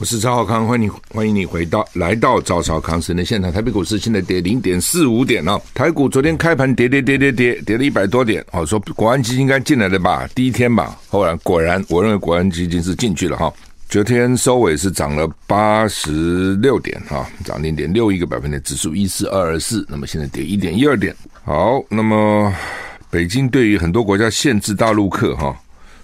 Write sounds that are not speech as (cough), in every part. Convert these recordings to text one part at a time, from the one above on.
我是赵少康，欢迎欢迎你回到来到赵少康时的现场。台北股市现在跌零点四五点哦，台股昨天开盘跌跌跌跌跌跌了一百多点，哦，说国安基金应该进来的吧，第一天吧，后来果然我认为国安基金是进去了哈。昨天收尾是涨了八十六点哈，涨零点六一个百分点，指数一四二二四，那么现在跌一点一二点。好，那么北京对于很多国家限制大陆客哈。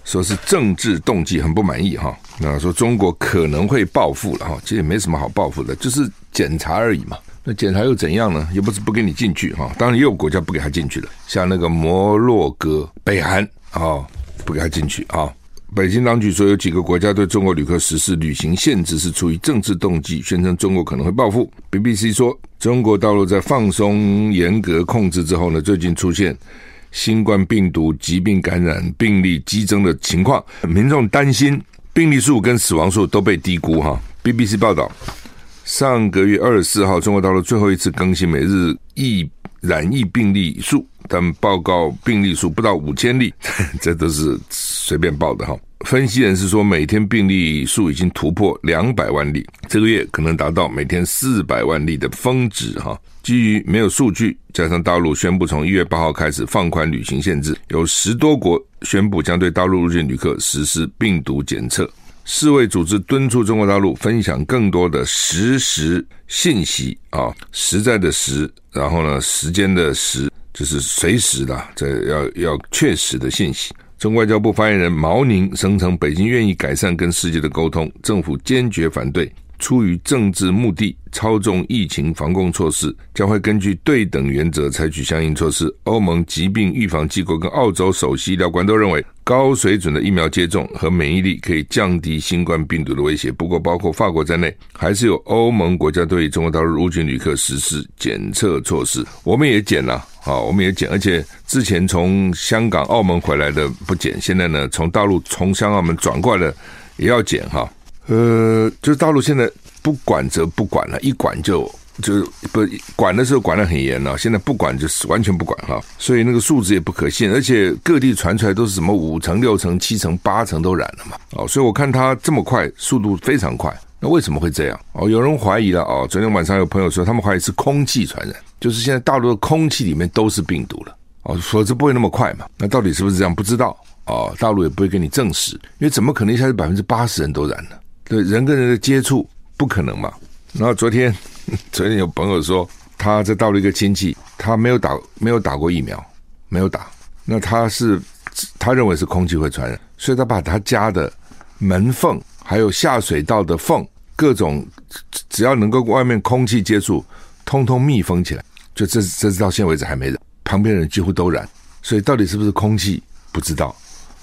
说是政治动机很不满意哈，那说中国可能会报复了哈，其实也没什么好报复的，就是检查而已嘛。那检查又怎样呢？又不是不给你进去哈。当然也有国家不给他进去了，像那个摩洛哥、北韩啊，不给他进去啊。北京当局说有几个国家对中国旅客实施旅行限制是出于政治动机，宣称中国可能会报复。BBC 说，中国大陆在放松严格控制之后呢，最近出现。新冠病毒疾病感染病例激增的情况，民众担心病例数跟死亡数都被低估哈。BBC 报道，上个月二十四号，中国大陆最后一次更新每日疫染疫病例数，但报告病例数不到五千例，(laughs) 这都是随便报的哈。分析人士说，每天病例数已经突破两百万例，这个月可能达到每天四百万例的峰值哈。基于没有数据，加上大陆宣布从一月八号开始放宽旅行限制，有十多国宣布将对大陆入境旅客实施病毒检测。世卫组织敦促中国大陆分享更多的实时信息啊，实在的实，然后呢，时间的时，就是随时的，这要要确实的信息。中外交部发言人毛宁声称，北京愿意改善跟世界的沟通，政府坚决反对。出于政治目的操纵疫情防控措施，将会根据对等原则采取相应措施。欧盟疾病预防机构跟澳洲首席医疗官都认为，高水准的疫苗接种和免疫力可以降低新冠病毒的威胁。不过，包括法国在内，还是有欧盟国家对中国大陆入境旅客实施检测措施。我们也检了，我们也检，而且之前从香港、澳门回来的不检，现在呢，从大陆从香港、澳门转过来的也要检，哈。呃，就是大陆现在不管则不管了，一管就就不管的时候管得很严了，现在不管就是完全不管哈，所以那个数字也不可信，而且各地传出来都是什么五成、六成、七成、八成都染了嘛，哦，所以我看它这么快，速度非常快，那为什么会这样？哦，有人怀疑了哦，昨天晚上有朋友说他们怀疑是空气传染，就是现在大陆的空气里面都是病毒了，哦，否则不会那么快嘛，那到底是不是这样？不知道哦，大陆也不会给你证实，因为怎么可能一下子百分之八十人都染了？对人跟人的接触不可能嘛？然后昨天，(laughs) 昨天有朋友说他在大陆一个亲戚，他没有打没有打过疫苗，没有打。那他是他认为是空气会传染，所以他把他家的门缝还有下水道的缝，各种只要能够外面空气接触，通通密封起来。就这这到现在为止还没染，旁边人几乎都染。所以到底是不是空气不知道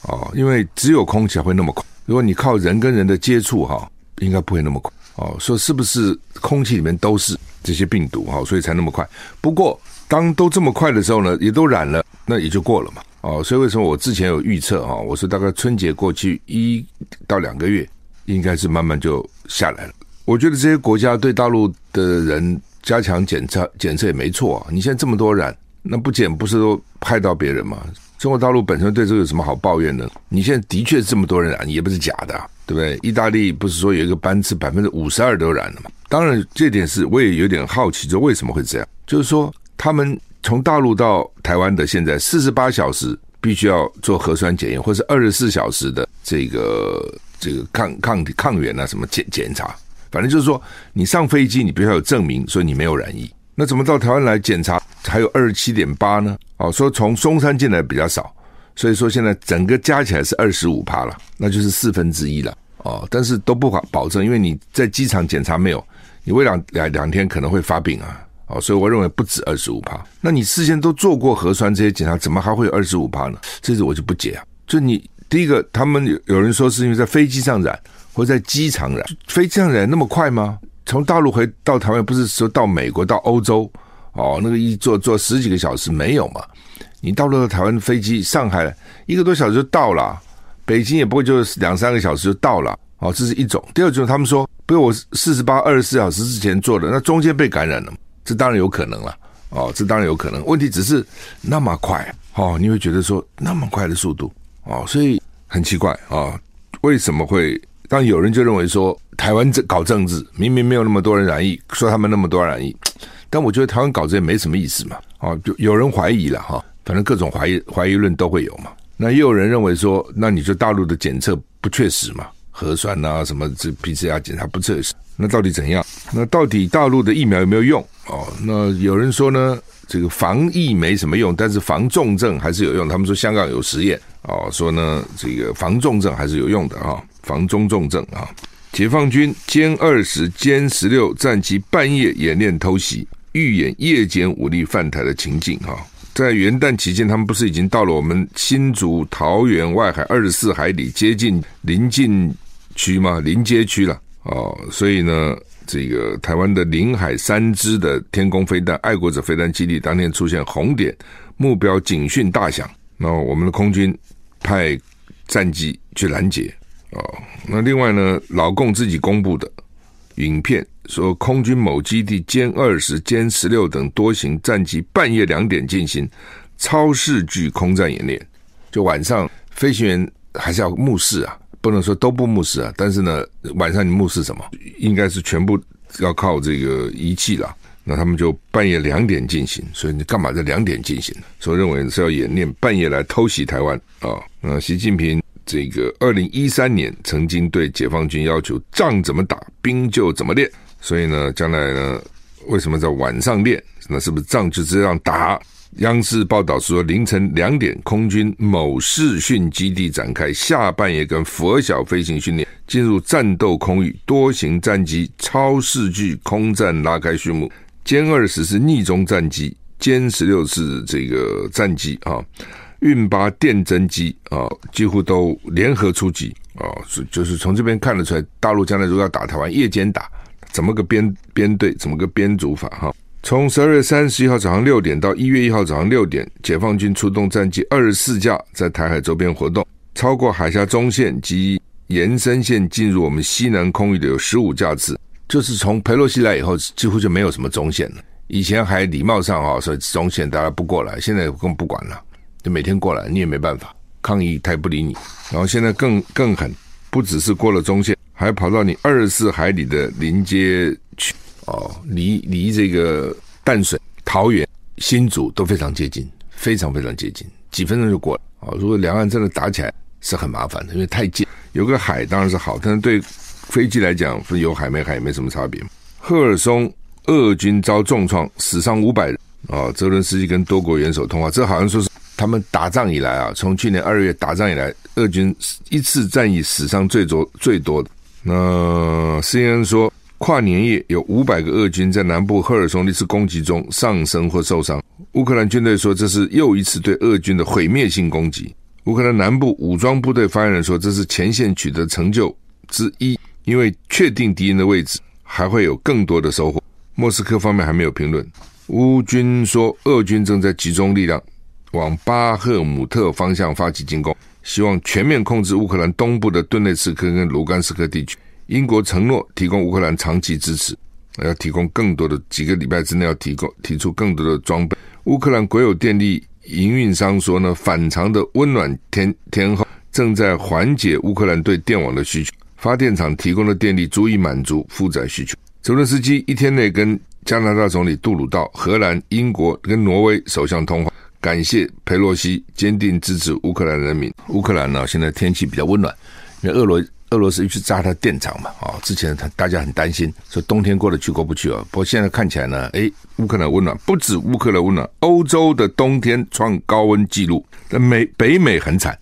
哦，因为只有空气会那么快。如果你靠人跟人的接触哈，应该不会那么快哦。说是不是空气里面都是这些病毒哈，所以才那么快。不过当都这么快的时候呢，也都染了，那也就过了嘛。哦，所以为什么我之前有预测哈？我说大概春节过去一到两个月，应该是慢慢就下来了。我觉得这些国家对大陆的人加强检测，检测也没错啊。你现在这么多染，那不检不是都害到别人吗？中国大陆本身对这有什么好抱怨的？你现在的确是这么多人染，也不是假的，对不对？意大利不是说有一个班次百分之五十二都染了吗？当然，这点是我也有点好奇，就为什么会这样？就是说，他们从大陆到台湾的现在四十八小时必须要做核酸检验，或是二十四小时的这个 (laughs) 这个抗抗抗原啊什么检检查，反正就是说，你上飞机你必须要有证明，所以你没有染疫。那怎么到台湾来检查还有二十七点八呢？哦，说从松山进来比较少，所以说现在整个加起来是二十五趴了，那就是四分之一了。哦，但是都不保保证，因为你在机场检查没有，你未两两两天可能会发病啊。哦，所以我认为不止二十五趴。那你事先都做过核酸这些检查，怎么还会有二十五趴呢？这是我就不解啊。就你第一个，他们有有人说是因为在飞机上染，或在机场染，飞机上染那么快吗？从大陆回到台湾，不是说到美国、到欧洲哦，那个一坐坐十几个小时没有嘛？你到了台湾飞机，上海一个多小时就到了，北京也不会就两三个小时就到了哦。这是一种。第二种，他们说，比如我四十八、二十四小时之前做的，那中间被感染了，这当然有可能了哦，这当然有可能。问题只是那么快哦，你会觉得说那么快的速度哦，所以很奇怪啊，为什么会但有人就认为说，台湾这搞政治，明明没有那么多人染疫，说他们那么多染疫，但我觉得台湾搞这也没什么意思嘛。啊，就有人怀疑了哈，反正各种怀疑怀疑论都会有嘛。那也有人认为说，那你就大陆的检测不确实嘛，核酸啊什么这 PCR 检查不测试，那到底怎样？那到底大陆的疫苗有没有用？哦，那有人说呢，这个防疫没什么用，但是防重症还是有用。他们说香港有实验哦，说呢这个防重症还是有用的啊，防中重症啊。解放军歼二十、歼十六战机半夜演练偷袭，预演夜间武力犯台的情境哈。在元旦期间，他们不是已经到了我们新竹桃园外海二十四海里，接近临近区吗？临街区了哦，所以呢，这个台湾的临海三支的天宫飞弹、爱国者飞弹基地当天出现红点，目标警讯大响。那我们的空军派战机去拦截哦。那另外呢，老共自己公布的影片。说空军某基地歼二十、歼十六等多型战机半夜两点进行超视距空战演练，就晚上飞行员还是要目视啊，不能说都不目视啊。但是呢，晚上你目视什么？应该是全部要靠这个仪器了。那他们就半夜两点进行，所以你干嘛在两点进行？所以认为是要演练半夜来偷袭台湾啊。那习近平。这个二零一三年曾经对解放军要求仗怎么打，兵就怎么练。所以呢，将来呢，为什么在晚上练？那是不是仗就这样打？央视报道说，凌晨两点，空军某视训基地展开下半夜跟佛晓飞行训练，进入战斗空域，多型战机超视距空战拉开序幕。歼二十是逆中战机，歼十六是这个战机啊。运八电侦机啊，几乎都联合出击啊，是就是从这边看得出来，大陆将来如果要打台湾，夜间打，怎么个编编队，怎么个编组法哈？从十二月三十一号早上六点到一月一号早上六点，解放军出动战机二十四架在台海周边活动，超过海峡中线及延伸线进入我们西南空域的有十五架次，就是从佩洛西来以后，几乎就没有什么中线了。以前还礼貌上啊，说中线大家不过来，现在更不管了。就每天过来，你也没办法抗议，他也不理你。然后现在更更狠，不只是过了中线，还跑到你二十四海里的临接区哦，离离这个淡水、桃园、新竹都非常接近，非常非常接近，几分钟就过了。哦，如果两岸真的打起来，是很麻烦的，因为太近。有个海当然是好，但是对飞机来讲，有海没海也没什么差别。赫尔松俄军遭重创，死伤五百人。啊，泽伦斯基跟多国元首通话，这好像说是。他们打仗以来啊，从去年二月打仗以来，俄军一次战役死伤最多最多的。那 CNN 说，跨年夜有五百个俄军在南部赫尔松的一次攻击中丧生或受伤。乌克兰军队说，这是又一次对俄军的毁灭性攻击。乌克兰南部武装部队发言人说，这是前线取得成就之一，因为确定敌人的位置，还会有更多的收获。莫斯科方面还没有评论。乌军说，俄军正在集中力量。往巴赫姆特方向发起进攻，希望全面控制乌克兰东部的顿内茨克跟卢甘斯克地区。英国承诺提供乌克兰长期支持，要提供更多的几个礼拜之内要提供提出更多的装备。乌克兰国有电力营运商说呢，反常的温暖天天候正在缓解乌克兰对电网的需求，发电厂提供的电力足以满足负载需求。泽伦斯基一天内跟加拿大总理杜鲁道、荷兰、英国跟挪威首相通话。感谢佩洛西坚定支持乌克兰人民。乌克兰呢，现在天气比较温暖，因为俄罗俄罗斯一去炸他电厂嘛，啊，之前他大家很担心，说冬天过得去过不去啊。不过现在看起来呢，诶，乌克兰温暖，不止乌克兰温暖，欧洲的冬天创高温纪录，那美北美很惨，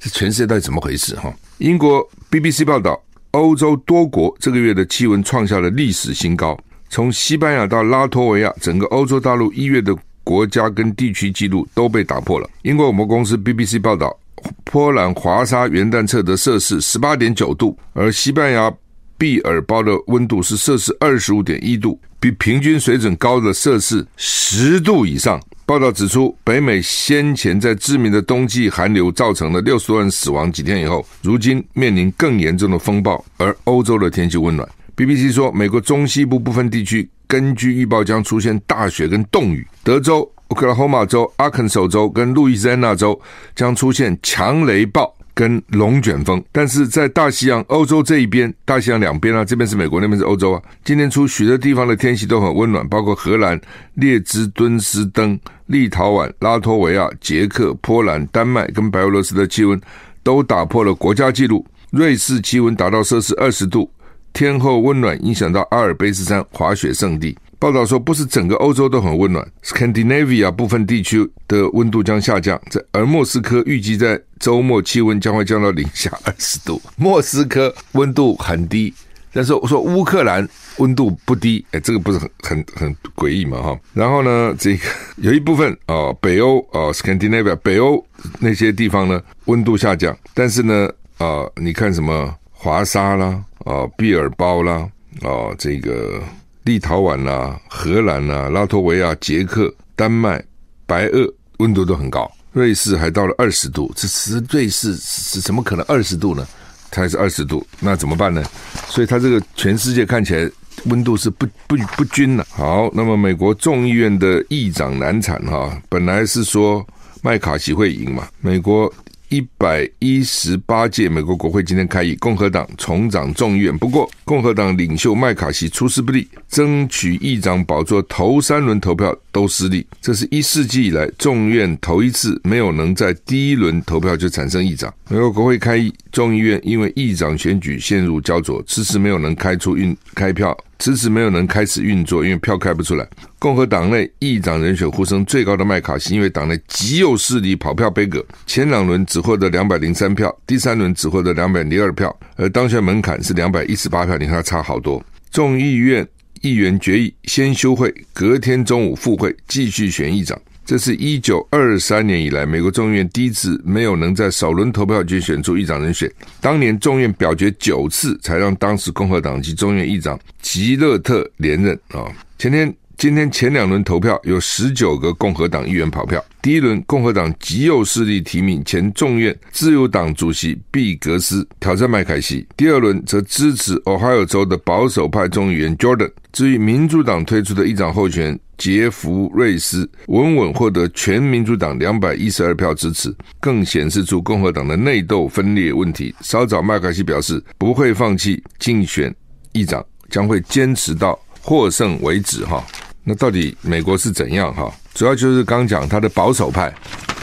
这全世界到底怎么回事哈？英国 BBC 报道，欧洲多国这个月的气温创下了历史新高，从西班牙到拉脱维亚，整个欧洲大陆一月的。国家跟地区纪录都被打破了。英国我们公司 BBC 报道，波兰华沙元旦测得摄氏十八点九度，而西班牙毕尔包的温度是摄氏二十五点一度，比平均水准高的摄氏十度以上。报道指出，北美先前在致命的冬季寒流造成了六十多人死亡，几天以后，如今面临更严重的风暴，而欧洲的天气温暖。BBC 说，美国中西部部分地区根据预报将出现大雪跟冻雨，德州、俄克拉荷马州、阿肯色州跟路易斯安那州将出现强雷暴，跟龙卷风，但是在大西洋欧洲这一边，大西洋两边啊，这边是美国，那边是欧洲啊。今天初许多地方的天气都很温暖，包括荷兰、列支敦斯登、立陶宛、拉脱维亚、捷克、波兰、丹麦跟白俄罗斯的气温都打破了国家纪录。瑞士气温达到摄氏二十度，天候温暖，影响到阿尔卑斯山滑雪胜地。报道说，不是整个欧洲都很温暖，Scandinavia 部分地区的温度将下降。在而莫斯科预计在周末气温将会降到零下二十度。莫斯科温度很低，但是我说乌克兰温度不低，哎，这个不是很很很诡异吗？哈。然后呢，这个有一部分哦，北欧哦，Scandinavia 北欧那些地方呢，温度下降，但是呢，啊，你看什么华沙啦，啊，毕尔包啦，啊，这个。立陶宛呐、啊、荷兰呐、啊、拉脱维亚、捷克、丹麦、白俄温度都很高，瑞士还到了二十度。这是瑞士是怎么可能二十度呢？才是二十度，那怎么办呢？所以它这个全世界看起来温度是不不不均了。好，那么美国众议院的议长难产哈，本来是说麦卡锡会赢嘛，美国。一百一十八届美国国会今天开议，共和党重掌众议院。不过，共和党领袖麦卡锡出师不利，争取议长宝座头三轮投票都失利。这是一世纪以来众院头一次没有能在第一轮投票就产生议长。美国国会开议，众议院因为议长选举陷入焦灼，迟迟没有能开出运开票。迟迟没有能开始运作，因为票开不出来。共和党内议长人选呼声最高的麦卡锡，因为党内极右势力跑票杯葛，前两轮只获得两百零三票，第三轮只获得两百零二票，而当选门槛是两百一十八票，你看他差好多。众议院议员决议先休会，隔天中午复会，继续选议长。这是一九二三年以来，美国众议院第一次没有能在首轮投票就选出议长人选。当年众院表决九次，才让当时共和党籍众议院议长吉勒特连任啊。前天、今天前两轮投票有十九个共和党议员跑票。第一轮，共和党极右势力提名前众院自由党主席毕格斯挑战麦凯锡；第二轮则支持俄亥俄州的保守派众议员 Jordan。至于民主党推出的议长候选人，杰弗瑞斯稳稳获得全民主党两百一十二票支持，更显示出共和党的内斗分裂问题。稍早，麦凯锡表示不会放弃竞选议长，将会坚持到获胜为止。哈，那到底美国是怎样？哈，主要就是刚讲他的保守派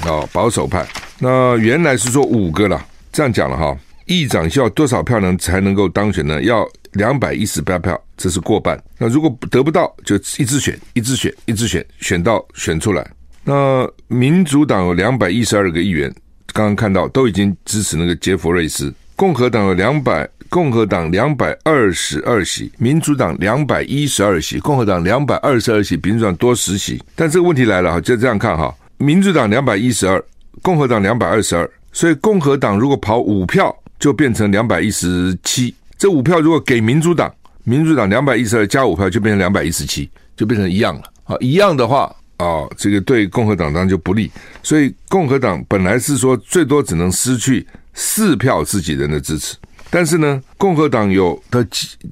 啊，保守派。那原来是说五个了，这样讲了哈。议长需要多少票能才能够当选呢？要两百一十八票，这是过半。那如果得不到，就一直选，一直选，一直选，选到选出来。那民主党有两百一十二个议员，刚刚看到都已经支持那个杰弗瑞斯。共和党有两百，共和党两百二十二席，民主党两百一十二席，共和党两百二十二席，民主党多十席。但这个问题来了哈，就这样看哈，民主党两百一十二，共和党两百二十二，所以共和党如果跑五票。就变成两百一十七，这五票如果给民主党，民主党两百一十二加五票就变成两百一十七，就变成一样了啊！一样的话啊，这个对共和党当然就不利，所以共和党本来是说最多只能失去四票自己人的支持，但是呢，共和党有的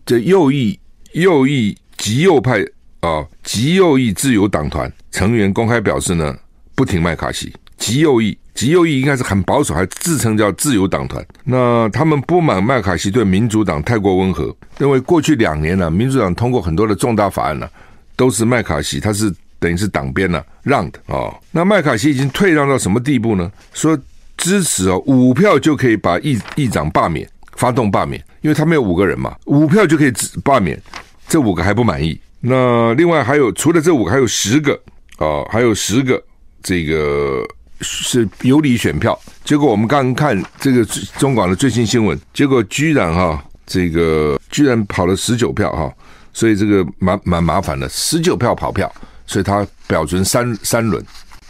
这右翼、右翼极右派啊，极右翼自由党团成员公开表示呢，不挺麦卡锡，极右翼。极右翼应该是很保守，还自称叫自由党团。那他们不满麦卡锡对民主党太过温和，认为过去两年呢、民主党通过很多的重大法案呢、都是麦卡锡他是等于是党鞭呢、让的哦。那麦卡锡已经退让到什么地步呢？说支持哦，五票就可以把议议长罢免，发动罢免，因为他们有五个人嘛，五票就可以罢免，这五个还不满意。那另外还有除了这五个，还有十个哦，还有十个这个。是游离选票，结果我们刚看这个中广的最新新闻，结果居然哈，这个居然跑了十九票哈，所以这个蛮蛮麻烦的，十九票跑票，所以他表决三三轮，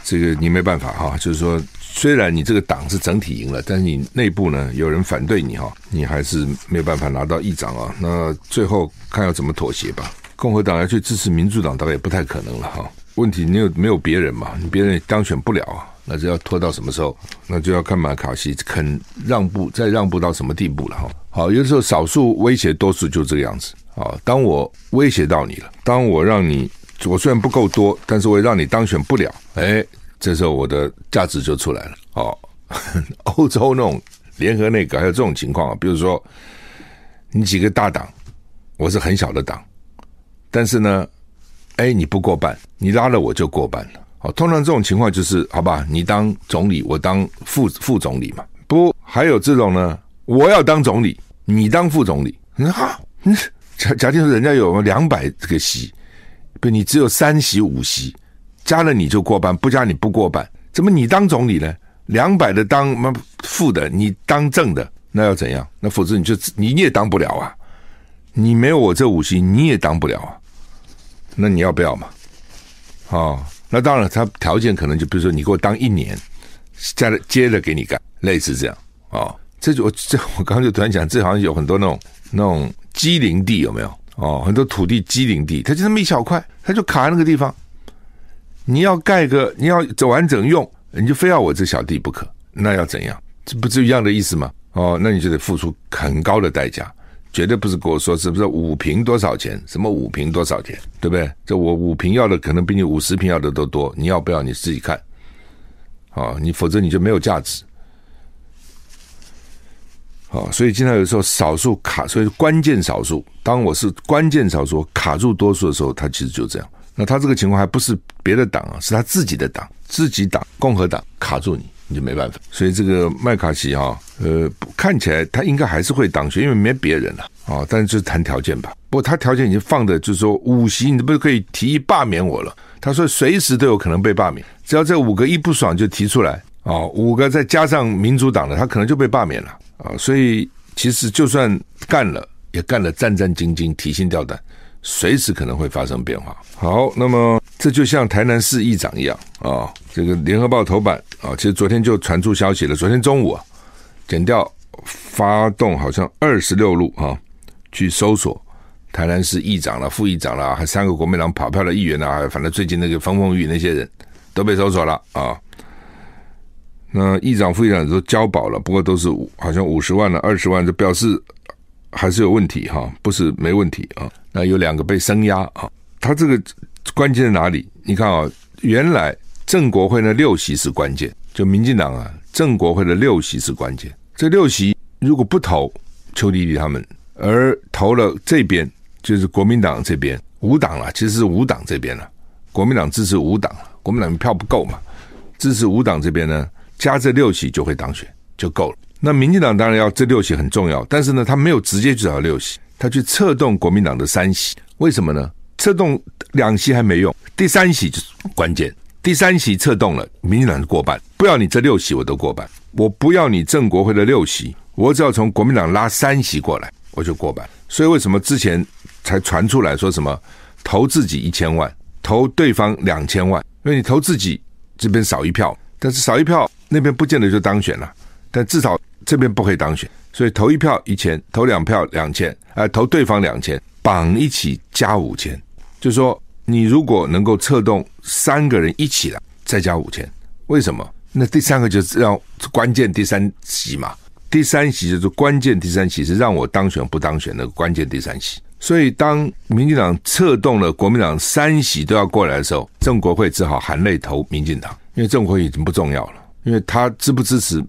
这个你没办法哈，就是说虽然你这个党是整体赢了，但是你内部呢有人反对你哈，你还是没有办法拿到议长啊，那最后看要怎么妥协吧，共和党要去支持民主党，大概也不太可能了哈，问题你有没有别人嘛，你别人当选不了啊。那就要拖到什么时候？那就要看马卡西肯让步，再让步到什么地步了哈。好，有的时候少数威胁多数就这个样子啊。当我威胁到你了，当我让你我虽然不够多，但是我也让你当选不了，哎，这时候我的价值就出来了。哦，(laughs) 欧洲那种联合内阁还有这种情况啊，比如说你几个大党，我是很小的党，但是呢，哎，你不过半，你拉了我就过半了。好，通常这种情况就是，好吧，你当总理，我当副副总理嘛。不，还有这种呢，我要当总理，你当副总理。啊，假假定说人家有两百这个席，不，你只有三席五席，加了你就过半，不加你不过半。怎么你当总理呢？两百的当副的，你当正的，那要怎样？那否则你就你也当不了啊。你没有我这五席，你也当不了啊。那你要不要嘛？哦。那当然，他条件可能就比如说，你给我当一年，接着接着给你干，类似这样、哦。这就我这我刚刚就突然讲，这好像有很多那种那种机零地有没有？哦，很多土地机零地，它就那么一小块，它就卡在那个地方。你要盖个，你要走完整用，你就非要我这小地不可，那要怎样？这不就一样的意思吗？哦，那你就得付出很高的代价。绝对不是跟我说是不是五瓶多少钱？什么五瓶多少钱？对不对？这我五瓶要的可能比你五十瓶要的都多。你要不要你自己看？好，你否则你就没有价值。好，所以经常有时候少数卡，所以关键少数。当我是关键少数卡住多数的时候，他其实就这样。那他这个情况还不是别的党啊，是他自己的党，自己党共和党卡住你。你就没办法，所以这个麦卡锡哈，呃，看起来他应该还是会当选，因为没别人了啊。但是就谈条件吧，不过他条件已经放的，就是说五席你都不可以提议罢免我了。他说随时都有可能被罢免，只要这五个一不爽就提出来啊，五个再加上民主党的，他可能就被罢免了啊。所以其实就算干了，也干了战战兢兢、提心吊胆，随时可能会发生变化。好，那么这就像台南市议长一样啊，这个联合报头版。啊，其实昨天就传出消息了。昨天中午啊，检调发动好像二十六路啊，去搜索台南市议长了、副议长了，还三个国民党跑票的议员啊，反正最近那个风风雨雨那些人都被搜索了啊。那议长、副议长都交保了，不过都是好像五十万了、二十万，就表示还是有问题哈，不是没问题啊。那有两个被声压啊，他这个关键在哪里？你看啊，原来。正国会的六席是关键，就民进党啊，正国会的六席是关键。这六席如果不投邱丽丽他们，而投了这边，就是国民党这边五党了，其实是五党这边了。国民党支持五党，国民党票不够嘛，支持五党这边呢，加这六席就会当选就够了。那民进党当然要这六席很重要，但是呢，他没有直接去找六席，他去策动国民党的三席，为什么呢？策动两席还没用，第三席就是关键。第三席策动了，民进党是过半，不要你这六席我都过半，我不要你正国会的六席，我只要从国民党拉三席过来，我就过半。所以为什么之前才传出来说什么投自己一千万，投对方两千万？因为你投自己这边少一票，但是少一票那边不见得就当选了，但至少这边不可以当选，所以投一票一千，投两票两千，呃，投对方两千，绑一起加五千，就说。你如果能够策动三个人一起来，再加五千，为什么？那第三个就是让关键第三席嘛，第三席就是关键第三席是让我当选不当选的关键第三席。所以当民进党策动了国民党三席都要过来的时候，正国会只好含泪投民进党，因为正国会已经不重要了，因为他支不支持，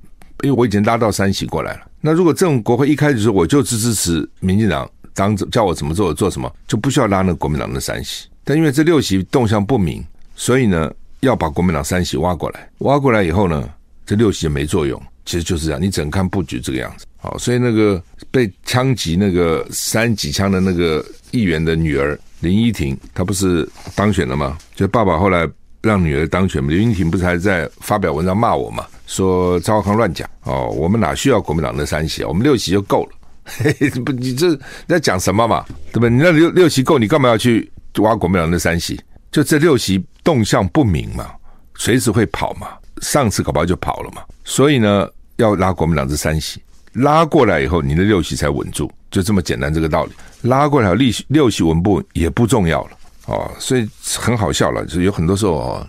因为我已经拉到三席过来了。那如果正国会一开始说我就支支持民进党，当叫我怎么做我做什么，就不需要拉那个国民党的三席。但因为这六席动向不明，所以呢，要把国民党三席挖过来。挖过来以后呢，这六席就没作用。其实就是这样，你整看布局这个样子。好，所以那个被枪击那个三几枪的那个议员的女儿林依婷，她不是当选了吗？就爸爸后来让女儿当选。林依婷不是还在发表文章骂我嘛？说赵康乱讲哦，我们哪需要国民党的三席啊？我们六席就够了。嘿 (laughs) 嘿，不，你这你在讲什么嘛？对不？你那六六席够，你干嘛要去？挖国民党的三席，就这六席动向不明嘛，随时会跑嘛。上次搞不好就跑了嘛，所以呢，要拉国民党这三席，拉过来以后，你的六席才稳住，就这么简单这个道理。拉过来，六席六席稳不稳也不重要了哦，所以很好笑了，就是有很多时候哦，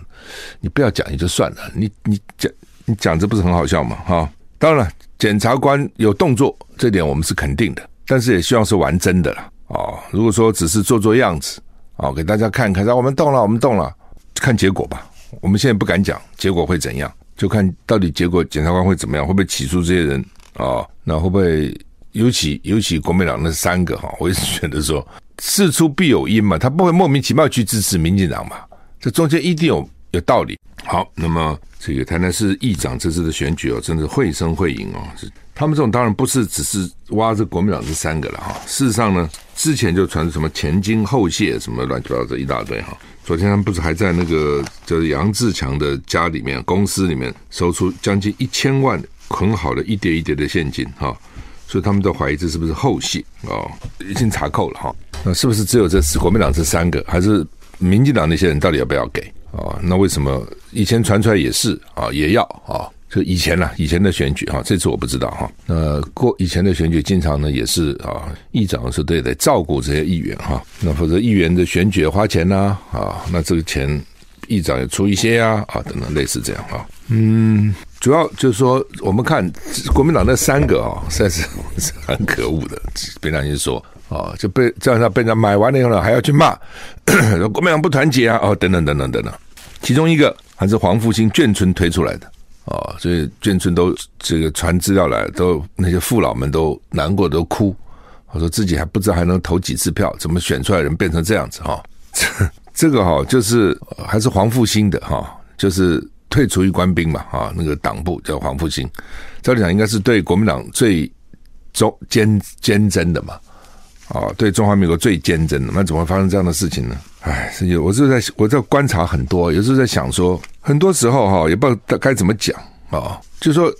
你不要讲也就算了，你你讲你讲这不是很好笑吗？哈、当然了，检察官有动作，这点我们是肯定的，但是也希望是玩真的了哦。如果说只是做做样子。哦，给大家看看，说我们动了，我们动了，看结果吧。我们现在不敢讲结果会怎样，就看到底结果检察官会怎么样，会不会起诉这些人，哦，那会不会尤其尤其国民党那三个哈，(laughs) 我一直觉得说事出必有因嘛，他不会莫名其妙去支持民进党嘛，这中间一定有有道理。好，那么这个台南市议长这次的选举哦，真的会声会影哦，他们这种当然不是只是挖这国民党这三个了哈，事实上呢，之前就传出什么前金后谢什么乱七八糟这一大堆哈。昨天他们不是还在那个就是杨志强的家里面公司里面搜出将近一千万捆好的一叠一叠的现金哈，所以他们都怀疑这是不是后谢哦，已经查扣了哈，那是不是只有这国民党这三个，还是民进党那些人到底要不要给啊？那为什么以前传出来也是啊，也要啊？就以前呢，以前的选举哈，这次我不知道哈。那过以前的选举，经常呢也是啊，议长是对得照顾这些议员哈。那否则议员的选举花钱呐啊，那这个钱议长也出一些呀啊等等类似这样哈。嗯，主要就是说，我们看国民党那三个啊，实在是很可恶的。别让人说哦，就被这样他被人家买完了以后呢，还要去骂国民党不团结啊哦等等等等等等。其中一个还是黄复兴眷村推出来的。哦，所以眷村都这个传资料来，都那些父老们都难过，都哭。我说自己还不知道还能投几次票，怎么选出来人变成这样子哈？这 (laughs) 这个哈，就是还是黄复兴的哈，就是退出于官兵嘛哈，那个党部叫黄复兴，照理讲应该是对国民党最忠坚坚贞的嘛，啊，对中华民国最坚贞的，那怎么会发生这样的事情呢？哎，有我就在我在观察很多，有时候在想说，很多时候哈，也不知道该怎么讲啊。就是说，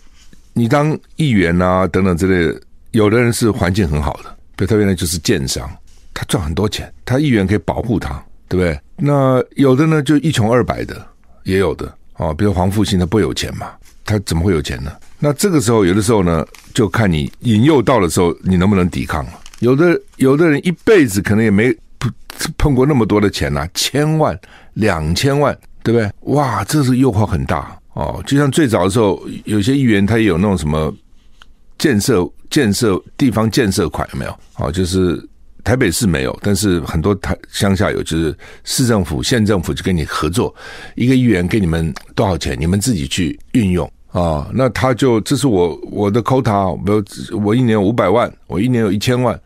你当议员啊等等之类的，有的人是环境很好的，比如他原来就是建商，他赚很多钱，他议员可以保护他，对不对？那有的呢就一穷二白的，也有的啊。比如黄复兴他不有钱嘛，他怎么会有钱呢？那这个时候有的时候呢，就看你引诱到的时候，你能不能抵抗了。有的有的人一辈子可能也没。不碰过那么多的钱呐、千万、两千万，对不对？哇，这是诱惑很大哦。就像最早的时候，有些议员他也有那种什么建设、建设地方建设款，有没有？哦，就是台北市没有，但是很多台乡下有，就是市政府、县政府就跟你合作，一个议员给你们多少钱，你们自己去运用啊、那他就这是我我的 quota，我我一年五百万，我一年有一千万。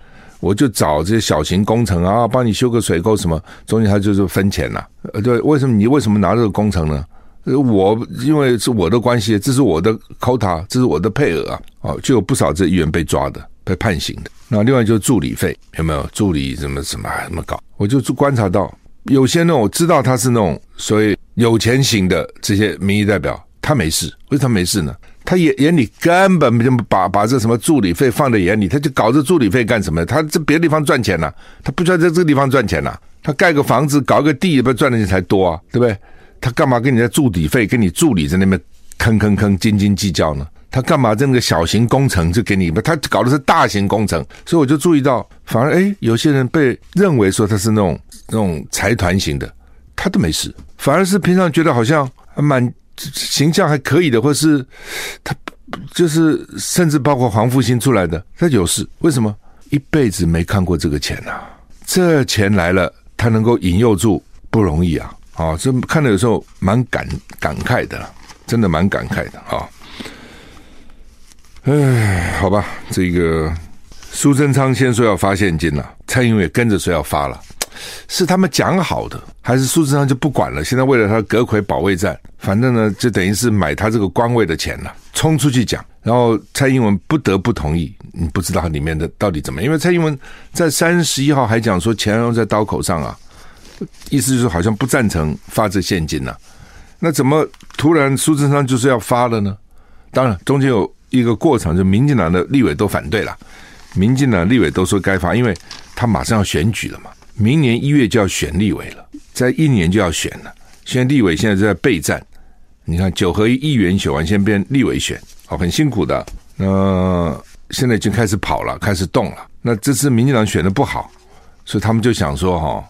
我就找这些小型工程啊，帮你修个水沟什么，中间他就是分钱呐、呃，对，为什么你为什么拿这个工程呢？我因为是我的关系，这是我的 quota，这是我的配额啊。哦，就有不少这议员被抓的，被判刑的。那另外就是助理费，有没有助理什么什么什么搞？我就观察到有些那种我知道他是那种所谓有钱型的这些民意代表，他没事，为什么没事呢？他眼眼里根本就把把这什么助理费放在眼里，他就搞这助理费干什么？他这别的地方赚钱呢、他不需要在这个地方赚钱呐、他盖个房子，搞个地，不赚的钱才多啊，对不对？他干嘛跟你在助理费，跟你助理在那边吭吭吭斤斤计较呢？他干嘛这个小型工程就给你？他搞的是大型工程，所以我就注意到，反而哎，有些人被认为说他是那种那种财团型的，他都没事，反而是平常觉得好像蛮。形象还可以的，或是他就是甚至包括黄复兴出来的，他有事，为什么一辈子没看过这个钱啊？这钱来了，他能够引诱住不容易啊！啊、哦，这看的有时候蛮感感慨的，真的蛮感慨的啊！哎，好吧，这个苏贞昌先说要发现金了，蔡英文也跟着说要发了。是他们讲好的，还是苏贞昌就不管了？现在为了他阁魁保卫战，反正呢，就等于是买他这个官位的钱了，冲出去讲。然后蔡英文不得不同意，你不知道里面的到底怎么？因为蔡英文在三十一号还讲说钱要在刀口上啊，意思就是好像不赞成发这现金呐、那怎么突然苏贞昌就是要发了呢？当然中间有一个过程，就民进党的立委都反对了，民进党立委都说该发，因为他马上要选举了嘛。明年一月就要选立委了，在一年就要选了。现在立委现在在备战，你看九合一议员选完，先变立委选，哦，很辛苦的。那现在已经开始跑了，开始动了。那这次民进党选的不好，所以他们就想说，哈，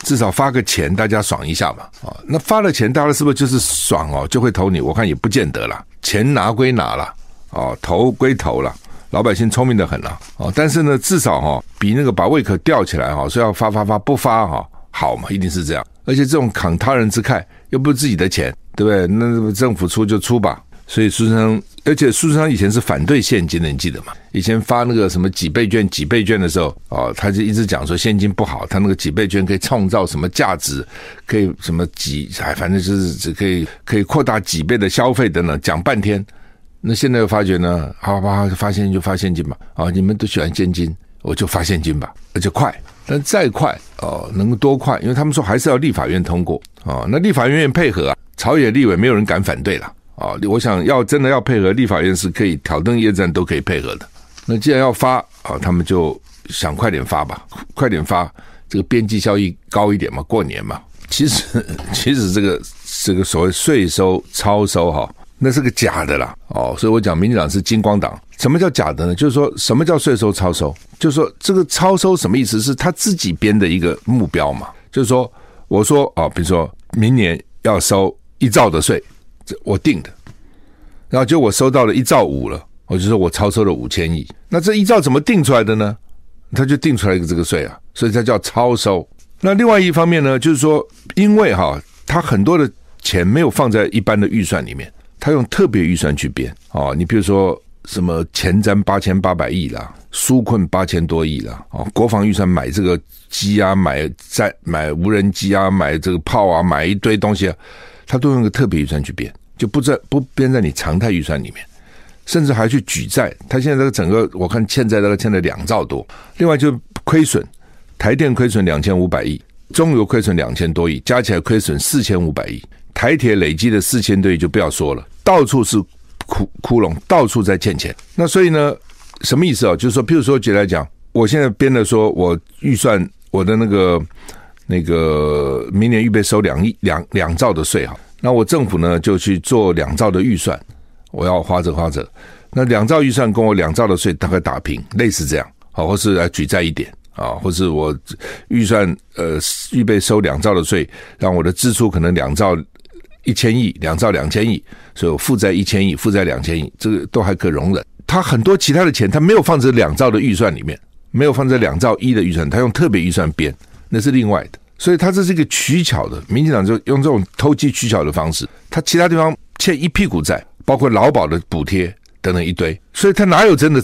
至少发个钱，大家爽一下嘛。啊，那发了钱，大家是不是就是爽哦，就会投你？我看也不见得了，钱拿归拿了，哦，投归投了。老百姓聪明得很了，哦，但是呢，至少哈比那个把胃口吊起来哈，说要发发发不发哈好嘛，一定是这样。而且这种慷他人之慨又不是自己的钱，对不对？那政府出就出吧，所以苏贞昌，而且苏贞昌以前是反对现金的，你记得吗？以前发那个什么几倍券、几倍券的时候，哦，他就一直讲说现金不好，他那个几倍券可以创造什么价值，可以什么几，哎，反正就是只可以可以扩大几倍的消费等等，讲半天。那现在又发觉呢，好吧，发现就发现金吧，啊，你们都喜欢现金，我就发现金吧，而且快。但再快哦，能够多快？因为他们说还是要立法院通过哦，那立法院配合啊，朝野立委没有人敢反对了啊。我想要真的要配合，立法院是可以挑灯夜战都可以配合的。那既然要发啊，他们就想快点发吧，快点发，这个边际效益高一点嘛，过年嘛。其实其实这个这个所谓税收超收哈。那是个假的啦，哦，所以我讲民进党是金光党。什么叫假的呢？就是说什么叫税收超收？就是说这个超收什么意思？是他自己编的一个目标嘛？就是说，我说啊，比如说明年要收一兆的税，这我定的，然后就我收到了一兆五了，我就说我超收了五千亿。那这一兆怎么定出来的呢？他就定出来一个这个税啊，所以它叫超收。那另外一方面呢，就是说，因为哈，他很多的钱没有放在一般的预算里面。他用特别预算去编哦，你比如说什么前瞻八千八百亿啦，纾困八千多亿啦，哦，国防预算买这个机啊，买在买无人机啊，买这个炮啊，买一堆东西啊，他都用个特别预算去编，就不在不编在你常态预算里面，甚至还去举债。他现在这个整个我看欠债大概欠了两兆多，另外就亏损，台电亏损两千五百亿，中油亏损两千多亿，加起来亏损四千五百亿。台铁累积的四千多亿就不要说了，到处是窟窟窿，到处在欠钱。那所以呢，什么意思啊？就是说，譬如说，举例来讲，我现在编的说，我预算我的那个那个明年预备收两亿两两兆的税哈，那我政府呢就去做两兆的预算，我要花着花着，那两兆预算跟我两兆的税大概打平，类似这样，好，或是来举债一点。啊，或是我预算呃预备收两兆的税，让我的支出可能两兆一千亿，两兆两千亿，所以我负债一千亿，负债两千亿，这个都还可容忍。他很多其他的钱，他没有放在两兆的预算里面，没有放在两兆一的预算，他用特别预算编，那是另外的。所以他这是一个取巧的，民进党就用这种投机取巧的方式，他其他地方欠一屁股债，包括劳保的补贴等等一堆，所以他哪有真的？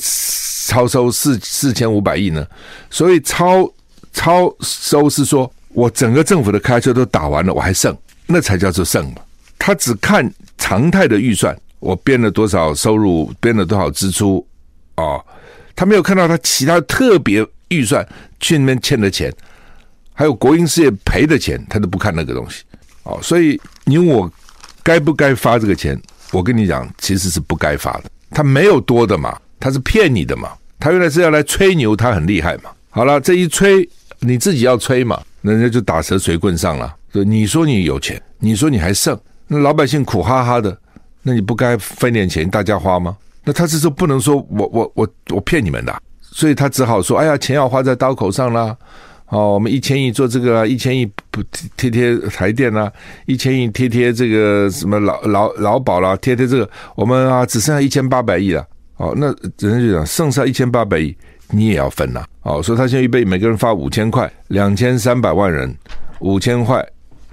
超收四四千五百亿呢，所以超超收是说我整个政府的开销都打完了，我还剩，那才叫做剩嘛。他只看常态的预算，我编了多少收入，编了多少支出，哦，他没有看到他其他特别预算去那边欠的钱，还有国营事业赔的钱，他都不看那个东西，哦，所以你问我该不该发这个钱，我跟你讲，其实是不该发的，他没有多的嘛，他是骗你的嘛。他原来是要来吹牛，他很厉害嘛。好了，这一吹，你自己要吹嘛，人家就打蛇随棍上了。你说你有钱，你说你还剩，那老百姓苦哈哈的，那你不该分点钱大家花吗？那他是说不能说我我我我骗你们的，所以他只好说，哎呀，钱要花在刀口上啦。哦，我们一千亿做这个，一千亿不贴贴台电啦，一千亿贴贴这个什么劳劳劳保啦，贴贴这个，我们啊只剩下一千八百亿了。哦，那人家就讲，剩下一千八百亿，你也要分呐。哦，所以他现在预备每个人发五千块，两千三百万人，五千块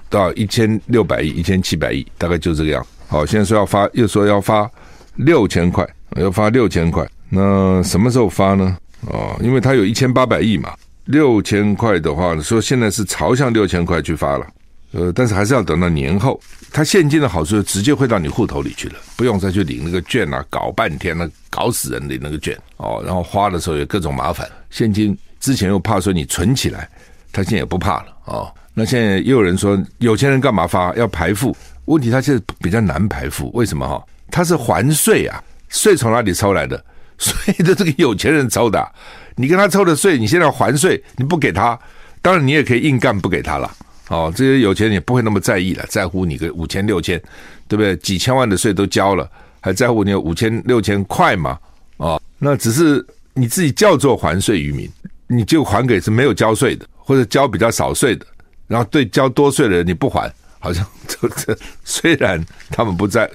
到一千六百亿，一千七百亿，大概就这个样。好，现在说要发，又说要发六千块，要发六千块。那什么时候发呢？哦，因为他有一千八百亿嘛，六千块的话，说现在是朝向六千块去发了。呃，但是还是要等到年后，他现金的好处直接汇到你户头里去了，不用再去领那个券啊，搞半天了，搞死人领那个券哦，然后花的时候有各种麻烦。现金之前又怕说你存起来，他现在也不怕了哦。那现在又有人说有钱人干嘛发要排富？问题他现在比较难排富，为什么哈？他是还税啊，税从哪里抽来的？(laughs) 税的这个有钱人抽的，你跟他抽的税，你现在还税，你不给他，当然你也可以硬干不给他了。哦，这些有钱人也不会那么在意了，在乎你个五千六千，对不对？几千万的税都交了，还在乎你有五千六千块吗？哦，那只是你自己叫做还税于民，你就还给是没有交税的，或者交比较少税的，然后对交多税的人你不还，好像这这虽然他们不在，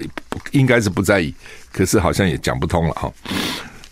应该是不在意，可是好像也讲不通了哈。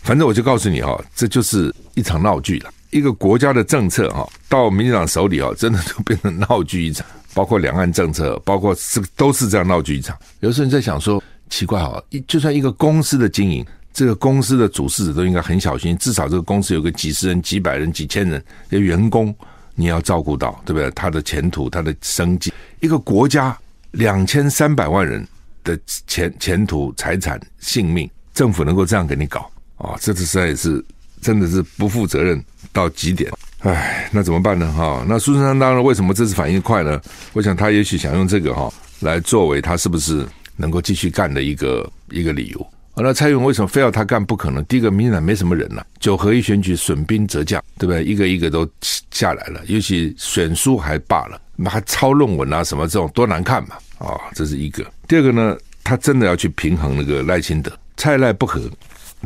反正我就告诉你哈，这就是一场闹剧了。一个国家的政策哈，到民进党手里啊，真的就变成闹剧一场。包括两岸政策，包括是都是这样闹剧一场。有时候你在想说，奇怪哈，一就算一个公司的经营，这个公司的主事者都应该很小心，至少这个公司有个几十人、几百人、几千人的员工，你要照顾到，对不对？他的前途、他的生计，一个国家两千三百万人的前前途、财产、性命，政府能够这样给你搞啊、这次实在也是真的是不负责任到极点。唉，那怎么办呢？哈，那苏贞昌当然为什么这次反应快呢？我想他也许想用这个哈来作为他是不是能够继续干的一个一个理由。那蔡英文为什么非要他干不可能？第一个，民进党没什么人了，九合一选举损兵折将，对不对？一个一个都下来了，尤其选书还罢了，那还抄论文啊什么这种多难看嘛！啊、这是一个。第二个呢，他真的要去平衡那个赖清德，蔡赖不合，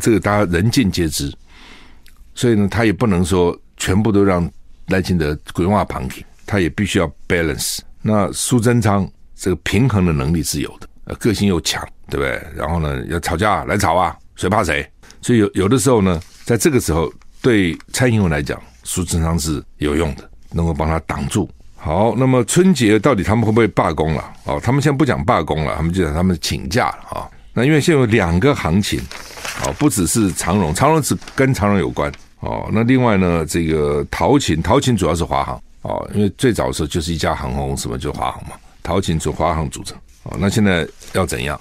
这个大家人尽皆知，所以呢，他也不能说。全部都让赖清德规划旁听，他也必须要 balance。那苏贞昌这个平衡的能力是有的，个性又强，对不对？然后呢，要吵架来吵啊，谁怕谁？所以有有的时候呢，在这个时候对蔡英文来讲，苏贞昌是有用的，能够帮他挡住。好，那么春节到底他们会不会罢工了？哦，他们现在不讲罢工了，他们就讲他们请假了啊。那因为现在有两个行情，哦，不只是长荣，长荣只跟长荣有关。哦，那另外呢，这个陶琴，陶琴主要是华航哦，因为最早的时候就是一家航空公司嘛，就是华航嘛，陶琴从华航组成哦。那现在要怎样？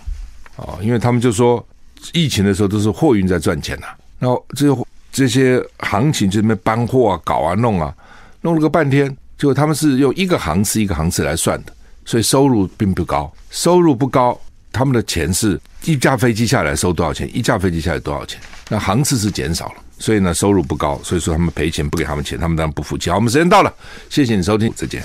哦，因为他们就说疫情的时候都是货运在赚钱呐、然后这些这些行情就在那边搬货啊、搞啊、弄啊，弄了个半天，结果他们是用一个航次一个航次来算的，所以收入并不高，收入不高，他们的钱是一架飞机下来收多少钱，一架飞机下来多少钱，那航次是减少了。所以呢，收入不高，所以说他们赔钱不给他们钱，他们当然不服气。好，我们时间到了，谢谢你收听，再见。